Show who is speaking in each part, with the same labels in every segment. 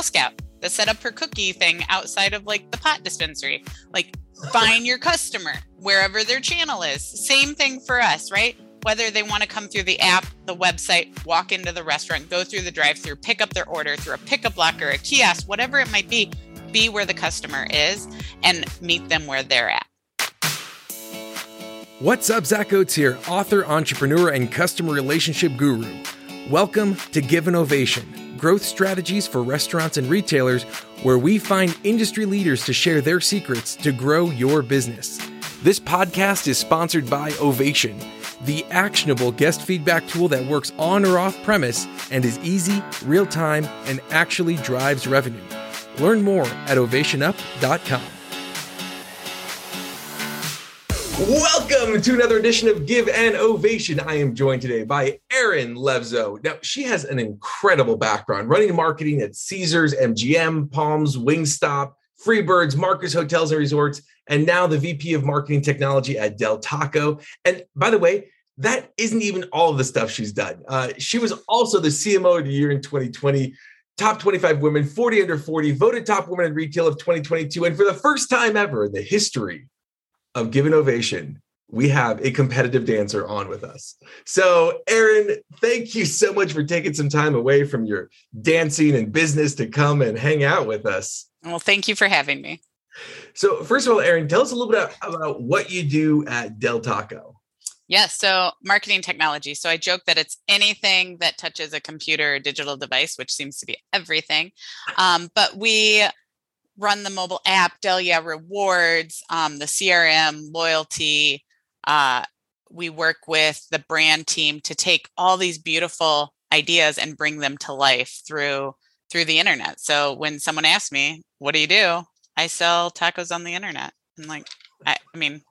Speaker 1: Girl Scout that set up her cookie thing outside of like the pot dispensary. Like find your customer wherever their channel is. Same thing for us, right? Whether they want to come through the app, the website, walk into the restaurant, go through the drive through, pick up their order through a pickup locker, a kiosk, whatever it might be, be where the customer is and meet them where they're at.
Speaker 2: What's up, Zach Oates here, author, entrepreneur, and customer relationship guru. Welcome to Give an Ovation, growth strategies for restaurants and retailers, where we find industry leaders to share their secrets to grow your business. This podcast is sponsored by Ovation, the actionable guest feedback tool that works on or off premise and is easy, real time, and actually drives revenue. Learn more at ovationup.com. Welcome to another edition of Give an Ovation. I am joined today by Erin Levzow. Now, she has an incredible background running marketing at Caesars, MGM, Palms, Wingstop, Freebirds, Marcus Hotels and Resorts, and now the VP of Marketing Technology at Del Taco. And by the way, that isn't even all of the stuff she's done. Uh, she was also the CMO of the year in 2020, top 25 women, 40 under 40, voted top woman in retail of 2022. And for the first time ever in the history of Give an Ovation, we have a competitive dancer on with us. So, Erin, thank you so much for taking some time away from your dancing and business to come and hang out with us.
Speaker 1: Well, thank you for having me.
Speaker 2: So, first of all, Erin, tell us a little bit about what you do at Del Taco.
Speaker 1: Yes, so marketing technology. So I joke that it's anything that touches a computer or digital device, which seems to be everything. Um, but we run the mobile app, Del Yeah Rewards, um, the CRM, loyalty. Uh, we work with the brand team to take all these beautiful ideas and bring them to life through through the internet. So when someone asks me, "What do you do?" I sell tacos on the internet. I'm like, I, I mean,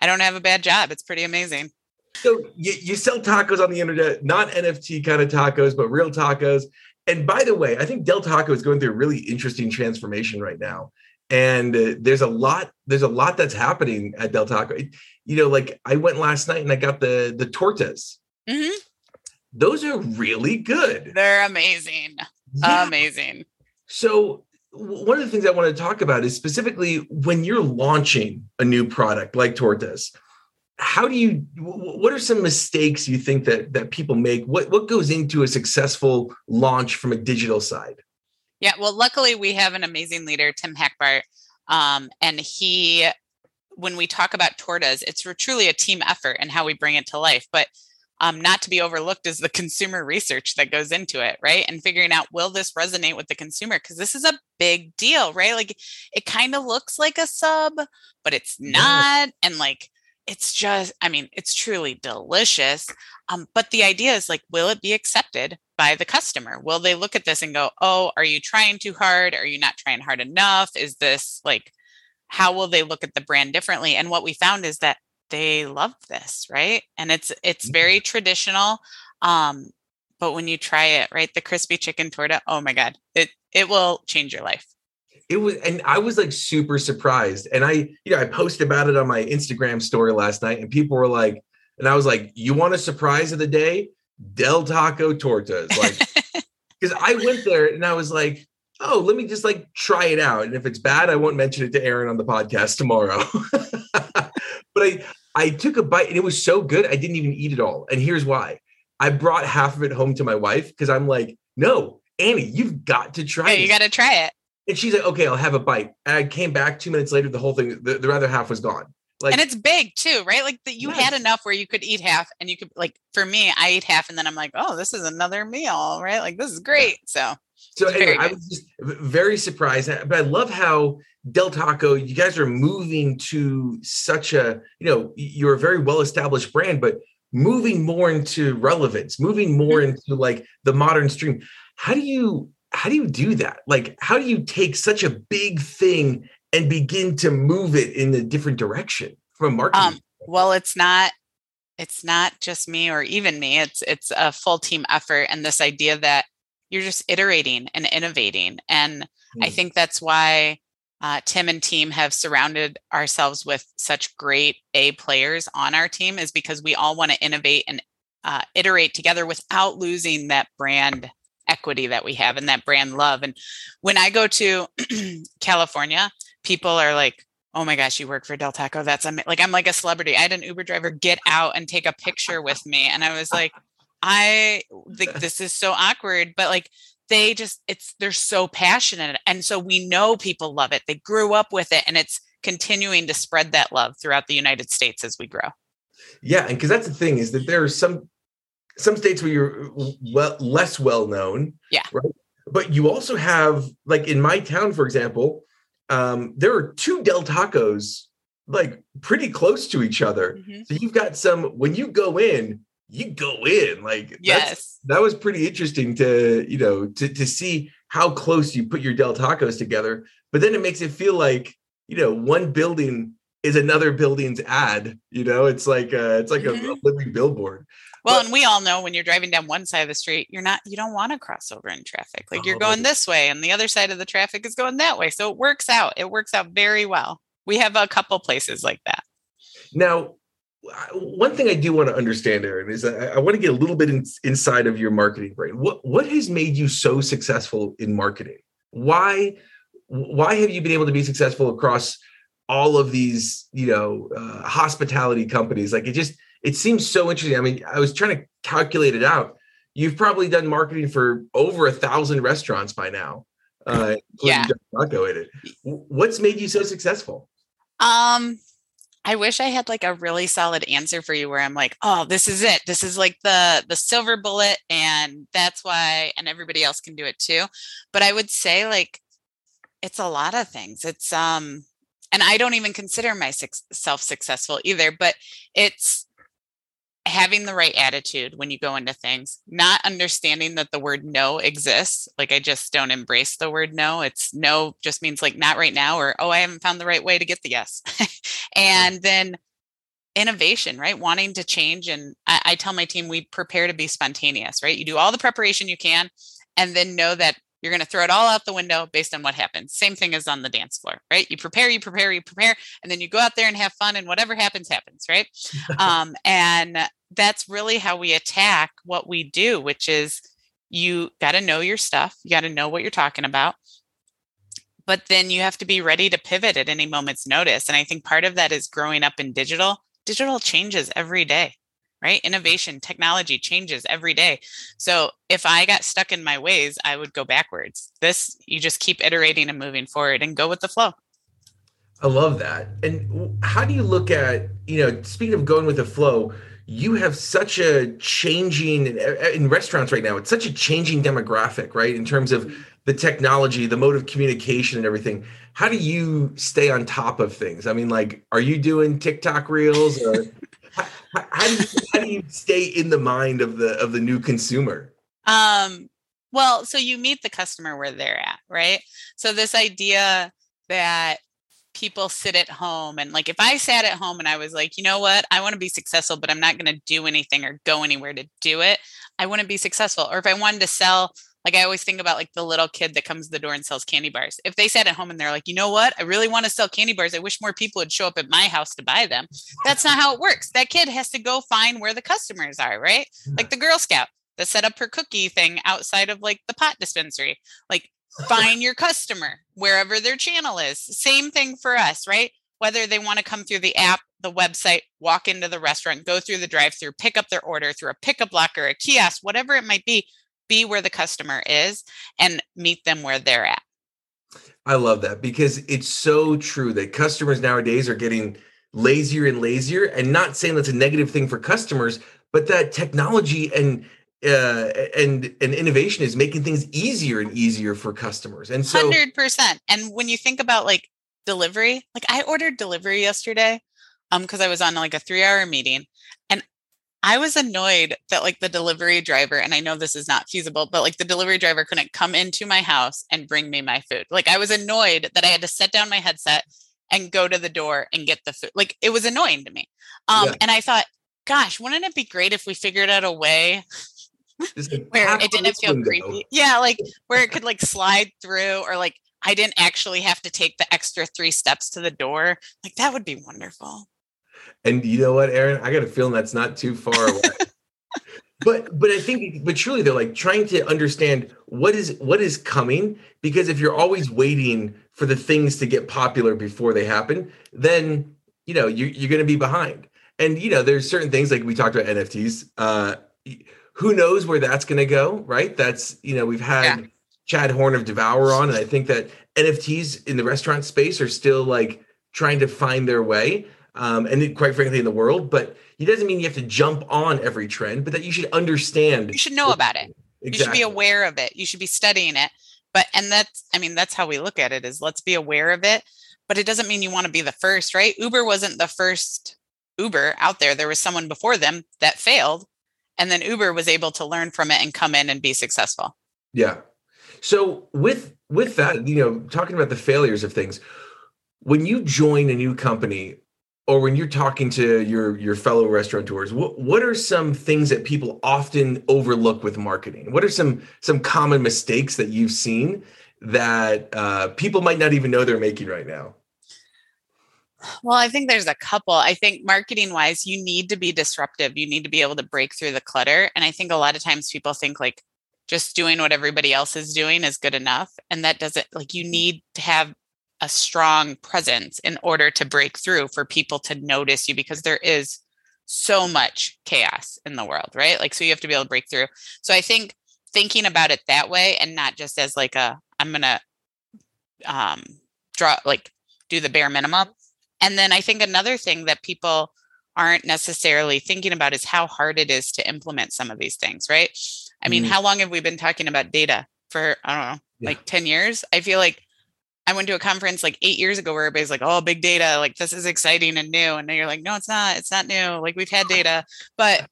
Speaker 1: I don't have a bad job. It's pretty amazing.
Speaker 2: So you, you sell tacos on the internet, not NFT kind of tacos, but real tacos. And by the way, I think Del Taco is going through a really interesting transformation right now. And uh, there's a lot, there's a lot that's happening at Del Taco. You know, like I went last night and I got the the tortas. Mm-hmm. Those are really good.
Speaker 1: They're amazing. Yeah. Amazing.
Speaker 2: So one of the things I want to talk about is specifically when you're launching a new product like tortas how do you what are some mistakes you think that that people make what what goes into a successful launch from a digital side
Speaker 1: yeah well luckily we have an amazing leader tim Hackbardt um, and he when we talk about tortas it's truly a team effort and how we bring it to life but um, not to be overlooked is the consumer research that goes into it, right? And figuring out will this resonate with the consumer? Because this is a big deal, right? Like it kind of looks like a sub, but it's not. And like it's just i mean it's truly delicious um, but the idea is like will it be accepted by the customer? Will they look at this and go oh are you trying too hard? Are you not trying hard enough? Is this like how will they look at the brand differently? And what we found is that they love this right? And it's it's very mm-hmm. traditional um but when you try it right the crispy chicken torta oh my god it it will change your life
Speaker 2: it was and i was like super surprised. And i you know i posted about it on my instagram story last night and people were like and i was like you want a surprise of the day? Del taco tortas. Like because i went there and i was like oh let me just like try it out and if it's bad i won't mention it to erin on the podcast tomorrow. But i i took a bite and it was so good i didn't even eat it all and here's why. I brought half of it home to my wife because i'm like no annie you've got to try
Speaker 1: yeah, you got to try it
Speaker 2: and she's like, okay, I'll have a bite. And I came back two minutes later, the whole thing, the, the other half was gone.
Speaker 1: Like, and it's big too, right? Like that you yes. had enough where you could eat half and you could like for me, I eat half and then I'm like, oh, this is another meal, right? Like this is great. So
Speaker 2: so anyway, I was just very surprised. But I love how Del Taco, you guys are moving to such a, you know, you're a very well-established brand, but moving more into relevance, moving more mm-hmm. into like the modern stream. How do you how do you do that? Like, how do you take such a big thing and begin to move it in a different direction from a marketing? Um,
Speaker 1: well, it's not it's not just me or even me. It's it's a full team effort and this idea that you're just iterating and innovating. And mm. I hmm. think that's why uh, Tim and team have surrounded ourselves with such great A players on our team is because we all want to innovate and uh, iterate together without losing that brand equity that we have and that brand love. And when I go to California, people are like, oh my gosh, you work for Del Taco. That's am-. like, I'm like a celebrity. I had an Uber driver get out and take a picture with me. And I was like, I think this is so awkward, but like they just, it's, they're so passionate. And so we know people love it. They grew up with it and it's continuing to spread that love throughout the United States as we grow.
Speaker 2: Yeah. And because that's the thing is that there are some, some states where you're well, less well known.
Speaker 1: Yeah.
Speaker 2: Right. But you also have, like in my town, for example, um, there are two Del Tacos like pretty close to each other. Mm-hmm. So you've got some when you go in, you go in. Like
Speaker 1: yes,
Speaker 2: that was pretty interesting to you know to to see how close you put your Del Tacos together. But then it makes it feel like you know one building is another building's ad. You know, it's like uh, it's like mm-hmm. a, a living billboard.
Speaker 1: Well, but, and we all know when you're driving down one side of the street, you're not, you don't want to cross over in traffic. Like you're going this way and the other side of the traffic is going that way. So it works out. It works out very well. We have a couple places like that.
Speaker 2: Now, one thing I do want to understand, Erin, is I, I want to get a little bit in, inside of your marketing brain. What what has made you so successful in marketing? Why why have you been able to be successful across all of these, you know, uh, hospitality companies? Like it just it seems so interesting. I mean, I was trying to calculate it out. You've probably done marketing for over a thousand restaurants by now. Uh,
Speaker 1: yeah.
Speaker 2: Taco in it. What's made you so successful?
Speaker 1: Um, I wish I had like a really solid answer for you where I'm like, oh, this is it. This is like the the silver bullet, and that's why, and everybody else can do it too. But I would say like it's a lot of things. It's um, and I don't even consider myself successful either. But it's having the right attitude when you go into things, not understanding that the word no exists. Like I just don't embrace the word no. It's no just means like not right now or oh, I haven't found the right way to get the yes. and then innovation, right? Wanting to change. And I, I tell my team we prepare to be spontaneous, right? You do all the preparation you can and then know that you're going to throw it all out the window based on what happens. Same thing as on the dance floor, right? You prepare, you prepare, you prepare, and then you go out there and have fun, and whatever happens, happens, right? um, and that's really how we attack what we do, which is you got to know your stuff, you got to know what you're talking about. But then you have to be ready to pivot at any moment's notice. And I think part of that is growing up in digital. Digital changes every day right? Innovation, technology changes every day. So if I got stuck in my ways, I would go backwards. This, you just keep iterating and moving forward and go with the flow.
Speaker 2: I love that. And how do you look at, you know, speaking of going with the flow, you have such a changing in uh, restaurants right now, it's such a changing demographic, right? In terms of mm-hmm. the technology, the mode of communication and everything. How do you stay on top of things? I mean, like, are you doing TikTok reels or how, do you, how do you stay in the mind of the of the new consumer?
Speaker 1: Um, well, so you meet the customer where they're at, right? So this idea that people sit at home and like if I sat at home and I was like, you know what, I want to be successful, but I'm not going to do anything or go anywhere to do it, I wouldn't be successful. Or if I wanted to sell like I always think about like the little kid that comes to the door and sells candy bars. If they sat at home and they're like, you know what? I really want to sell candy bars. I wish more people would show up at my house to buy them. That's not how it works. That kid has to go find where the customers are, right? Like mm. the Girl Scout that set up her cookie thing outside of like the pot dispensary. Like find your customer wherever their channel is. Same thing for us, right? Whether they want to come through the app, the website, walk into the restaurant, go through the drive through, pick up their order through a pickup locker, a kiosk, whatever it might be be where the customer is and meet them where they're at.
Speaker 2: I love that because it's so true that customers nowadays are getting lazier and lazier and not saying that's a negative thing for customers, but that technology and uh, and and innovation is making things easier and easier for customers. And so
Speaker 1: 100%. And when you think about like delivery, like I ordered delivery yesterday um because I was on like a 3-hour meeting I was annoyed that like the delivery driver, and I know this is not feasible, but like the delivery driver couldn't come into my house and bring me my food. Like I was annoyed that I had to set down my headset and go to the door and get the food. Like it was annoying to me. Um, yeah. and I thought, gosh, wouldn't it be great if we figured out a way where it didn't feel window. creepy? Yeah, like where it could like slide through or like I didn't actually have to take the extra three steps to the door. Like that would be wonderful.
Speaker 2: And you know what, Erin? I got a feeling that's not too far away. but but I think but truly they're like trying to understand what is what is coming because if you're always waiting for the things to get popular before they happen, then you know you, you're going to be behind. And you know there's certain things like we talked about NFTs. Uh, who knows where that's going to go? Right? That's you know we've had yeah. Chad Horn of Devour on, and I think that NFTs in the restaurant space are still like trying to find their way um, and quite frankly in the world but it doesn't mean you have to jump on every trend but that you should understand
Speaker 1: you should know about it. Exactly. you should be aware of it. You should be studying it. But and that's i mean that's how we look at it is let's be aware of it. But it doesn't mean you want to be the first right? Uber wasn't the first uber out there. There was someone before them that failed and then uber was able to learn from it and come in and be successful.
Speaker 2: Yeah. So with with that you know talking about the failures of things when you join a new company or when you're talking to your your fellow restaurateurs what what are some things that people often overlook with marketing? What are some some common mistakes that you've seen that uh, people might not even know they're making right now?
Speaker 1: Well i think there's a couple. I think marketing wise you need to be disruptive. You need to be able to break through the clutter. And i think a lot of times people think like just doing what everybody else is doing is good enough. And that doesn't like you need to have a strong presence in order to break through for people to notice you because there is so much chaos in the world, right? Like, so you have to be able to break through. So I think thinking about it that way and not just as like a, I'm going to um, draw, like, do the bare minimum. And then I think another thing that people aren't necessarily thinking about is how hard it is to implement some of these things, right? I mean, mm. how long have we been talking about data for, I don't know, yeah. like 10 years? I feel like I went to a conference like eight years ago where everybody's like, oh, big data, like this is exciting and new. And you're like, no, it's not. It's not new. Like we've had data. But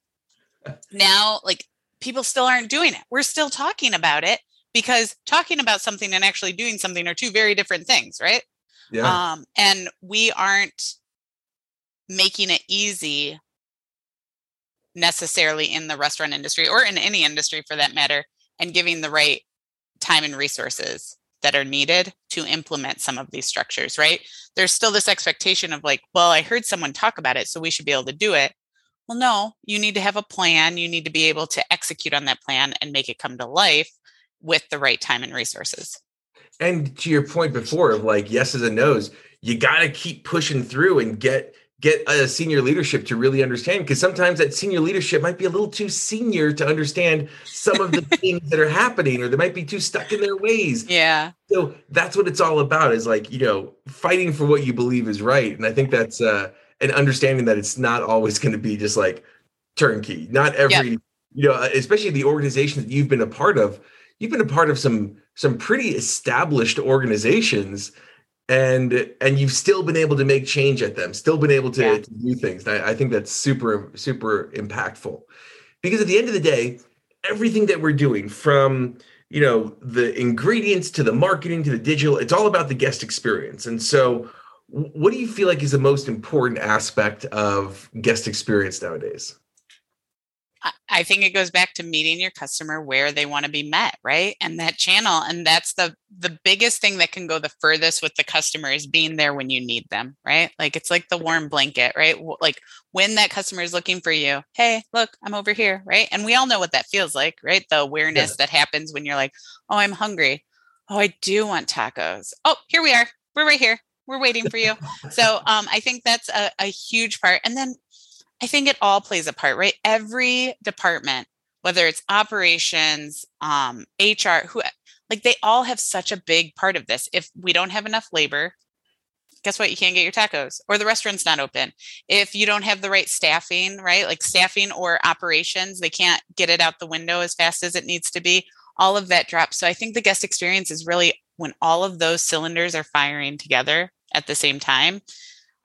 Speaker 1: now, like people still aren't doing it. We're still talking about it because talking about something and actually doing something are two very different things, right? Yeah. Um, and we aren't making it easy necessarily in the restaurant industry or in any industry for that matter and giving the right time and resources that are needed to implement some of these structures, right? There's still this expectation of like, well, I heard someone talk about it, so we should be able to do it. Well, no, you need to have a plan. You need to be able to execute on that plan and make it come to life with the right time and resources.
Speaker 2: And to your point before of like yeses and nos, you got to keep pushing through and get get a senior leadership to really understand because sometimes that senior leadership might be a little too senior to understand some of the things that are happening or they might be too stuck in their ways.
Speaker 1: Yeah.
Speaker 2: So that's what it's all about is like you know fighting for what you believe is right. And i think that's uh an understanding that it's not always going to be just like turnkey. Not every yep. you know especially the organizations that you've been a part of you've been a part of some some pretty established organizations and and you've still been able to make change at them still been able to, yeah. to do things. I, I, think that's super super impactful. Because at the end of the day everything that we're doing from you know the ingredients to the marketing to the digital it's all about the guest experience. And so what do you feel like is the most important aspect of guest experience nowadays
Speaker 1: I think it goes back to meeting your customer where they want to be met, right? And that channel. And that's the the biggest thing that can go the furthest with the customer is being there when you need them, right? Like it's like the warm blanket, right? Like when that customer is looking for you, hey, look, I'm over here, right? And we all know what that feels like, right? The awareness yeah. that happens when you're like, oh, I'm hungry. Oh, I do want tacos. Oh, here we are. We're right here. We're waiting for you. so um, I think that's a, a huge part. And then I think it all plays a part, right? Every department, whether it's operations, um, HR, who like they all have such a big part of this. If we don't have enough labor, guess what? You can't get your tacos or the restaurant's not open. If you don't have the right staffing, right? Like staffing or operations, they can't get it out the window as fast as it needs to be. All of that drops. So I think the guest experience is really when all of those cylinders are firing together at the same time.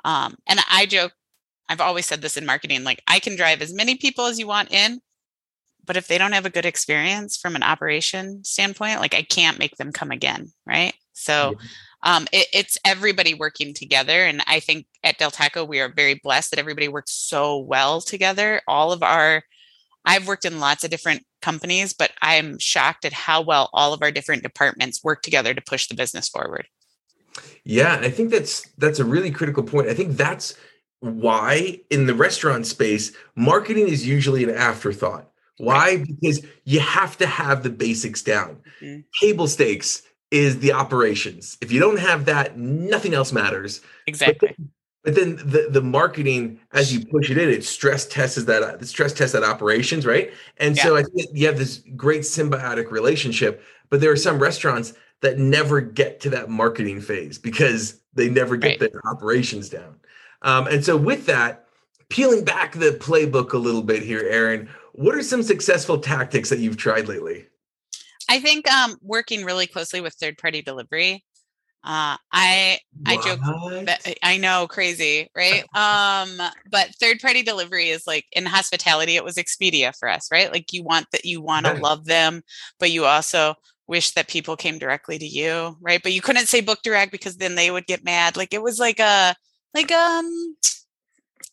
Speaker 1: Um, and I joke I've always said this in marketing like I can drive as many people as you want in, but if they don't have a good experience from an operation standpoint, like I can't make them come again. Right. So um, it, it's everybody working together. And I think at Del Taco, we are very blessed that everybody works so well together. All of our, I've worked in lots of different companies, but I'm shocked at how well all of our different departments work together to push the business forward.
Speaker 2: Yeah, I think that's that's a really critical point. I think that's why in the restaurant space marketing is usually an afterthought Why? Because you have to have the basics down. Mm-hmm. Table stakes is the operations. If you don't have that, nothing else matters.
Speaker 1: Exactly.
Speaker 2: But then, but then the, the marketing, as you push it in, it stress tests that the stress tests that operations, right? And yeah. so I think you have this great symbiotic relationship. But there are some restaurants that never get to that marketing phase because they never get right. their operations down. Um, and so with that, peeling back the playbook a little bit here, Erin, what are some successful tactics that you've tried lately?
Speaker 1: I think um, working really closely with third party delivery. Uh, I what? I joke that I know crazy, right? um, but third party delivery is like in hospitality, it was Expedia for us, right? Like you want that you want to love them, but you also wish that people came directly to you, right? But you couldn't say book direct because then they would get mad. Like it was like a like um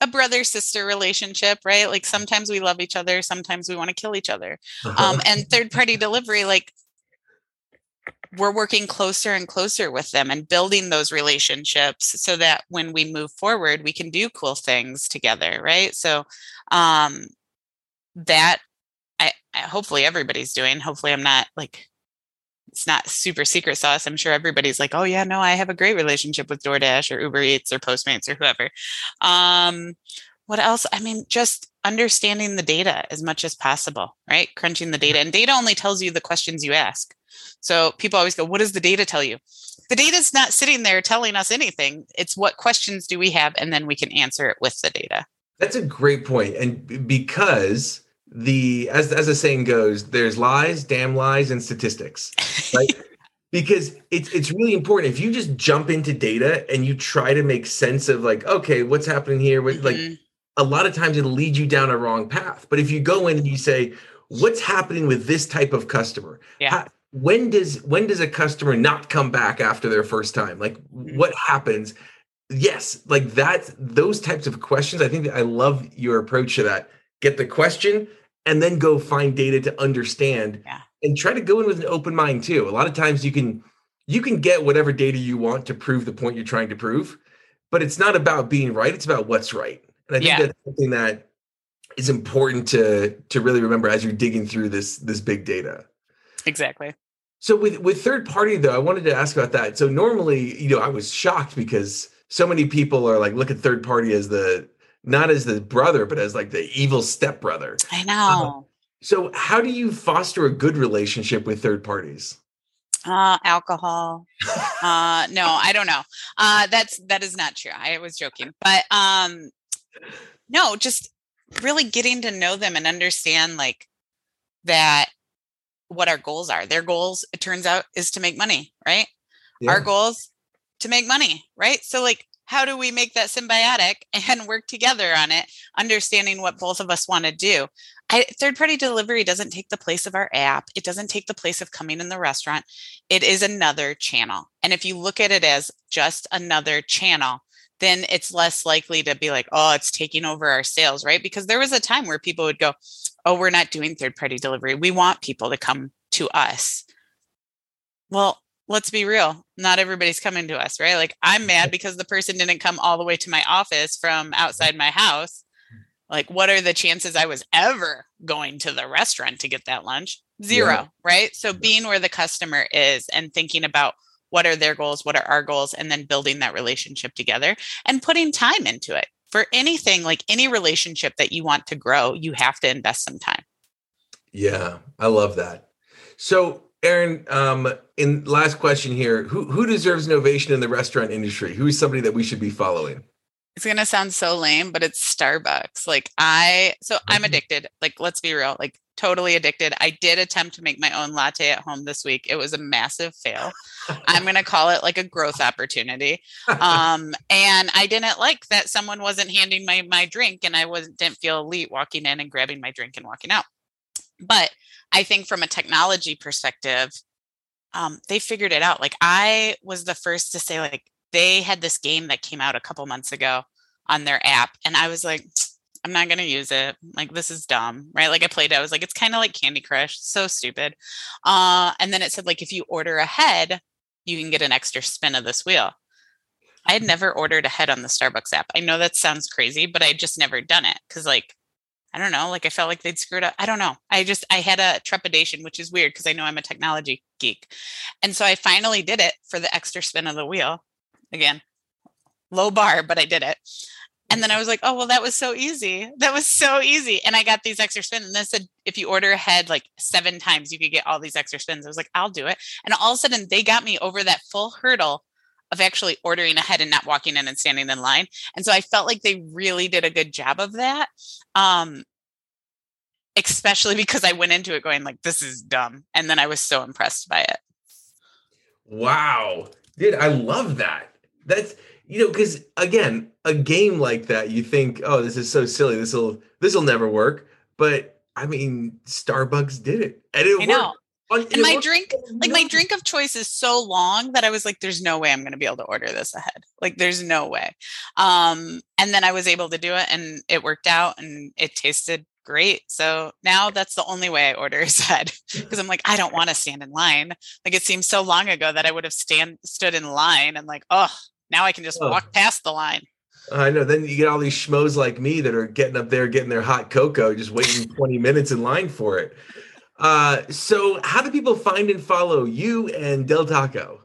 Speaker 1: a brother sister relationship, right? Like sometimes we love each other, sometimes we want to kill each other. Uh-huh. Um, and third party delivery, like we're working closer and closer with them and building those relationships so that when we move forward, we can do cool things together, right? So um, that I, I hopefully everybody's doing. Hopefully, I'm not like it's not super secret sauce. I'm sure everybody's like, oh yeah, no, I have a great relationship with DoorDash or Uber Eats or Postmates or whoever. Um, what else? I mean, just understanding the data as much as possible, right? Crunching the data. And data only tells you the questions you ask. So people always go, what does the data tell you? The data is not sitting there telling us anything. It's what questions do we have? And then we can answer it with the data.
Speaker 2: That's a great point. And because the as as the saying goes, there's lies, damn lies, and statistics, right? because it's it's really important. If you just jump into data and you try to make sense of like, okay, what's happening here? mm-hmm. Like a lot of times it'll lead you down a wrong path. But if you go in and you say, what's happening with this type of customer?
Speaker 1: Yeah. How,
Speaker 2: when does when does a customer not come back after their first time? Like mm-hmm. what happens? Yes, like that. Those types of questions. I think I love your approach to that. Get the question, and then go find data to understand
Speaker 1: yeah.
Speaker 2: and try to go in with an open mind too. A lot of times you can you can get whatever data you want to prove the point you're trying to prove, but it's not about being right, it's about what's right. And I think yeah. that's something that is important to to really remember as you're digging through this this big data.
Speaker 1: Exactly.
Speaker 2: So with with third party though, I wanted to ask about that. So normally, you know, I was shocked because so many people are like look at third party as the not as the brother, but as like the evil stepbrother.
Speaker 1: I know.
Speaker 2: Uh, so, how do you foster a good relationship with third parties?
Speaker 1: Uh, alcohol. uh, no, I don't know. Uh, that's that is not true. I was joking, but um, no, just really getting to know them and understand like that what our goals are. Their goals, it turns out, is to make money, right? Yeah. Our goals to make money, right? So like how do we make that symbiotic and work together on it understanding what both of us want to do? I, third party delivery doesn't take the place of our app it doesn't take the place of coming in the restaurant it is another channel. And if you look at it as just another channel then it's less likely to be like oh it's taking over our sales right? Because there was a time where people would go oh we're not doing third party delivery we want people to come to us. Well let's be real not everybody's coming to us right? Like i'm mad because the person didn't come all the way to my office from outside my house. Like what are the chances i was ever going to the restaurant to get that lunch? Zero yeah. right? So being where the customer is and thinking about what are their goals what are our goals and then building that relationship together and putting time into it. For anything like any relationship that you want to grow you have to invest some time.
Speaker 2: Yeah i love that. So Erin, um, in last question here, who who deserves an ovation in the restaurant industry? Who is somebody that we should be following?
Speaker 1: It's gonna sound so lame, but it's Starbucks. Like I, so I'm mm-hmm. addicted. Like let's be real, like totally addicted. I did attempt to make my own latte at home this week. It was a massive fail. I'm gonna call it like a growth opportunity. Um, and I didn't like that someone wasn't handing my my drink, and I wasn't didn't feel elite walking in and grabbing my drink and walking out. But I think from a technology perspective, um, they figured it out. Like I was the first to say, like they had this game that came out a couple months ago on their app, and I was like, I'm not gonna use it. Like this is dumb, right? Like I played it. I was like, it's kind of like Candy Crush, so stupid. Uh, and then it said like if you order ahead, you can get an extra spin of this wheel. I had never ordered ahead on the Starbucks app. I know that sounds crazy, but I just never done it because like I don't know, like I felt like they'd screwed up. I don't know. I just I had a trepidation, which is weird because I know I'm a technology geek. And so I finally did it for the extra spin of the wheel. Again, low bar, but I did it. And then I was like, oh, well, that was so easy. That was so easy. And I got these extra spins. And then said, if you order ahead like seven times, you could get all these extra spins. I was like, I'll do it. And all of a sudden, they got me over that full hurdle of actually ordering ahead and not walking in and standing in line. And so I felt like they really did a good job of that. Um, especially because I went into it going like, this is dumb. And then I was so impressed by it.
Speaker 2: Wow. Dude, I love that. That's you know, because again, a game like that, you think, oh, this is so silly. This will this will never work. But I mean, Starbucks did it, and it
Speaker 1: I know. And my drink, like my drink of choice is so long that I was like, there's no way I'm going to be able to order this ahead. Like, there's no way. Um, and then I was able to do it and it worked out and it tasted great. So now that's the only way I order is ahead because I'm like, I don't want to stand in line. Like it seems so long ago that I would have stand stood in line and like, oh, now I can just oh. walk past the line.
Speaker 2: I know. Then you get all these schmoes like me that are getting up there, getting their hot cocoa, just waiting 20 minutes in line for it. Uh, so, how do people find and follow you and Del Taco?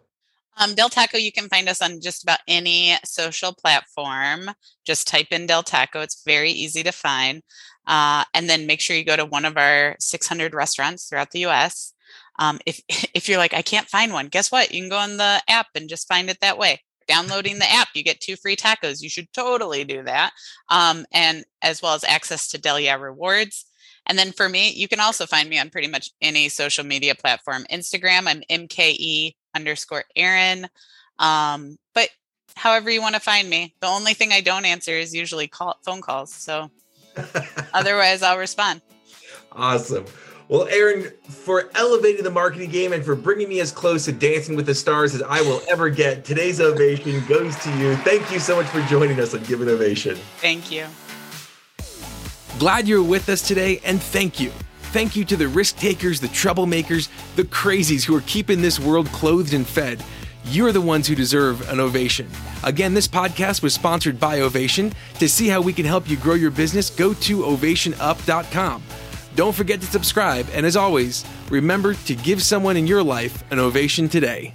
Speaker 1: Um, Del Taco, you can find us on just about any social platform. Just type in Del Taco, it's very easy to find. Uh, and then make sure you go to one of our 600 restaurants throughout the US. Um, if, if you're like, I can't find one, guess what? You can go on the app and just find it that way downloading the app, you get two free tacos. You should totally do that. Um, and as well as access to Del Yeah rewards. And then for me, you can also find me on pretty much any social media platform. Instagram, I'm MKE underscore Erin. Um, but however you want to find me, the only thing I don't answer is usually call phone calls. So otherwise, I'll respond.
Speaker 2: Awesome. Well, Erin, for elevating the marketing game and for bringing me as close to Dancing with the Stars as I will ever get, today's ovation goes to you. Thank you so much for joining us on Give an Ovation.
Speaker 1: Thank you.
Speaker 3: Glad you're with us today, and thank you. Thank you to the risk takers, the troublemakers, the crazies who are keeping this world clothed and fed. You're the ones who deserve an ovation. Again, this podcast was sponsored by Ovation. To see how we can help you grow your business, go to ovationup.com. Don't forget to subscribe, and as always, remember to give someone in your life an ovation today.